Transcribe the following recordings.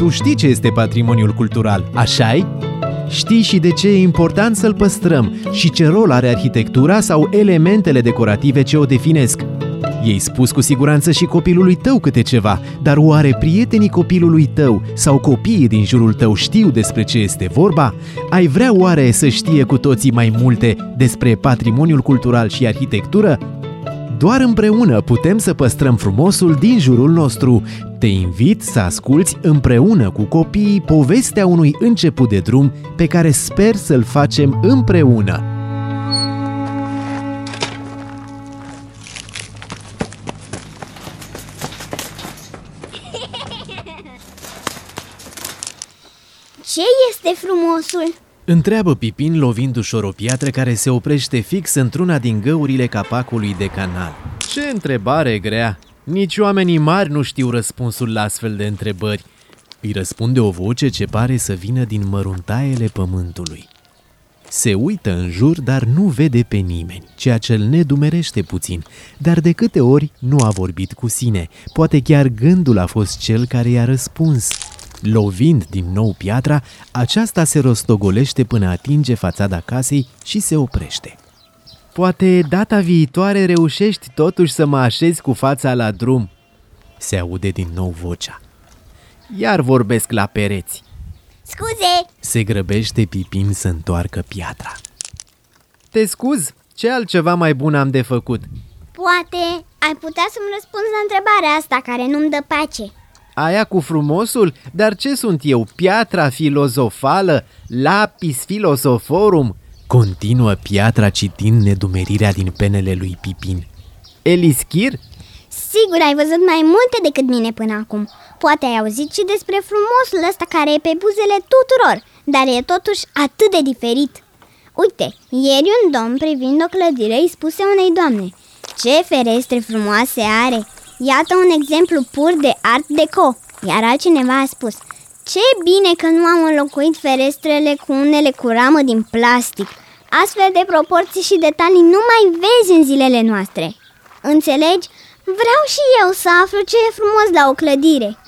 Tu știi ce este patrimoniul cultural, așa-i? Știi și de ce e important să-l păstrăm și ce rol are arhitectura sau elementele decorative ce o definesc. Ei spus cu siguranță și copilului tău câte ceva, dar oare prietenii copilului tău sau copiii din jurul tău știu despre ce este vorba? Ai vrea oare să știe cu toții mai multe despre patrimoniul cultural și arhitectură? Doar împreună putem să păstrăm frumosul din jurul nostru. Te invit să asculți împreună cu copiii povestea unui început de drum pe care sper să-l facem împreună. Ce este frumosul? Întreabă Pipin lovind ușor o piatră care se oprește fix într-una din găurile capacului de canal. Ce întrebare grea! Nici oamenii mari nu știu răspunsul la astfel de întrebări. Îi răspunde o voce ce pare să vină din măruntaiele pământului. Se uită în jur, dar nu vede pe nimeni, ceea ce îl nedumerește puțin. Dar de câte ori nu a vorbit cu sine, poate chiar gândul a fost cel care i-a răspuns. Lovind din nou piatra, aceasta se rostogolește până atinge fațada casei și se oprește. Poate data viitoare reușești totuși să mă așezi cu fața la drum. Se aude din nou vocea. Iar vorbesc la pereți. Scuze! Se grăbește Pipin să întoarcă piatra. Te scuz? Ce altceva mai bun am de făcut? Poate ai putea să-mi răspunzi la întrebarea asta care nu-mi dă pace. Aia cu frumosul? Dar ce sunt eu? Piatra filozofală? Lapis filosoforum? Continuă piatra citind nedumerirea din penele lui Pipin. Elischir? Sigur ai văzut mai multe decât mine până acum. Poate ai auzit și despre frumosul ăsta care e pe buzele tuturor, dar e totuși atât de diferit. Uite, ieri un domn privind o clădire îi spuse unei doamne Ce ferestre frumoase are! Iată un exemplu pur de art deco, iar altcineva a spus Ce bine că nu am înlocuit ferestrele cu unele cu ramă din plastic. Astfel de proporții și detalii nu mai vezi în zilele noastre. Înțelegi? Vreau și eu să aflu ce e frumos la o clădire.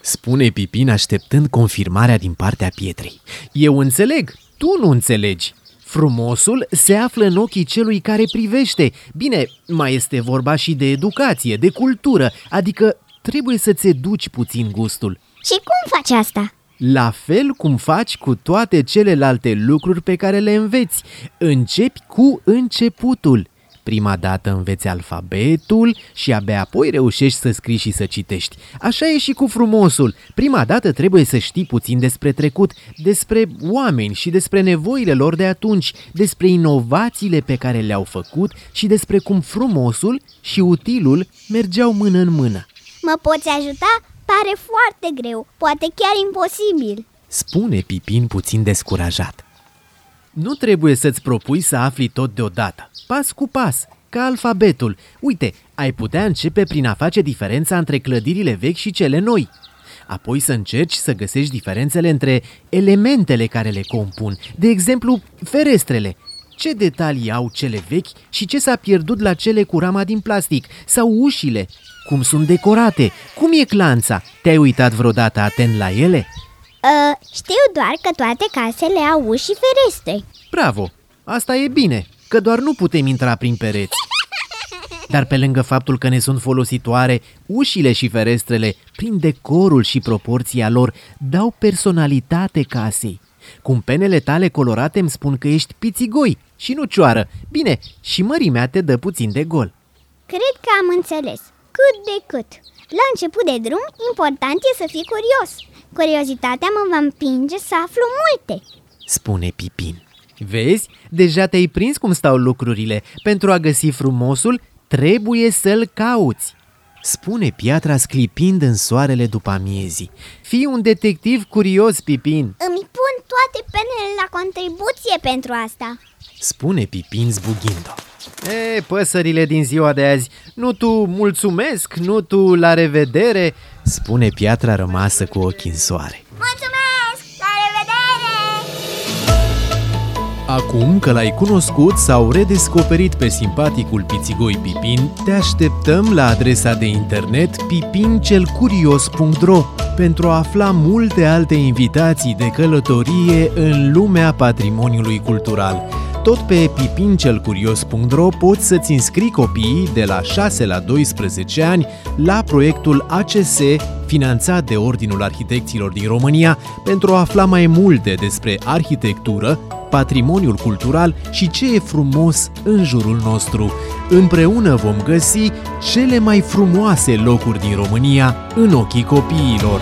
Spune Pipin așteptând confirmarea din partea pietrei. Eu înțeleg, tu nu înțelegi. Frumosul se află în ochii celui care privește. Bine, mai este vorba și de educație, de cultură, adică trebuie să-ți educi puțin gustul. Și cum faci asta? La fel cum faci cu toate celelalte lucruri pe care le înveți. Începi cu începutul. Prima dată înveți alfabetul și abia apoi reușești să scrii și să citești. Așa e și cu frumosul. Prima dată trebuie să știi puțin despre trecut, despre oameni și despre nevoile lor de atunci, despre inovațiile pe care le-au făcut și despre cum frumosul și utilul mergeau mână în mână. Mă poți ajuta? Pare foarte greu, poate chiar imposibil. Spune Pipin puțin descurajat. Nu trebuie să-ți propui să afli tot deodată, pas cu pas, ca alfabetul. Uite, ai putea începe prin a face diferența între clădirile vechi și cele noi. Apoi să încerci să găsești diferențele între elementele care le compun, de exemplu, ferestrele. Ce detalii au cele vechi și ce s-a pierdut la cele cu rama din plastic? Sau ușile? Cum sunt decorate? Cum e clanța? Te-ai uitat vreodată atent la ele? Uh, știu doar că toate casele au uși și ferestre. Bravo! Asta e bine, că doar nu putem intra prin pereți. Dar pe lângă faptul că ne sunt folositoare, ușile și ferestrele, prin decorul și proporția lor, dau personalitate casei. Cum penele tale colorate îmi spun că ești pițigoi și nu cioară. Bine, și mărimea te dă puțin de gol. Cred că am înțeles. Cât de cât. La început de drum, important e să fii curios. Curiozitatea mă va împinge să aflu multe. Spune Pipin. Vezi, deja te-ai prins cum stau lucrurile. Pentru a găsi frumosul, trebuie să-l cauți. Spune piatra sclipind în soarele după amiezii. Fii un detectiv curios, Pipin. Îmi pun toate penele la contribuție pentru asta. Spune Pipin zbughind-o. E, păsările din ziua de azi, nu tu mulțumesc, nu tu la revedere, spune piatra rămasă cu ochii în soare. Mulțumesc! La revedere! Acum că l-ai cunoscut sau redescoperit pe simpaticul pițigoi Pipin, te așteptăm la adresa de internet pipincelcurios.ro pentru a afla multe alte invitații de călătorie în lumea patrimoniului cultural. Tot pe pipincelcurios.ro poți să-ți înscrii copiii de la 6 la 12 ani la proiectul ACS finanțat de Ordinul Arhitecților din România pentru a afla mai multe despre arhitectură, patrimoniul cultural și ce e frumos în jurul nostru. Împreună vom găsi cele mai frumoase locuri din România în ochii copiilor.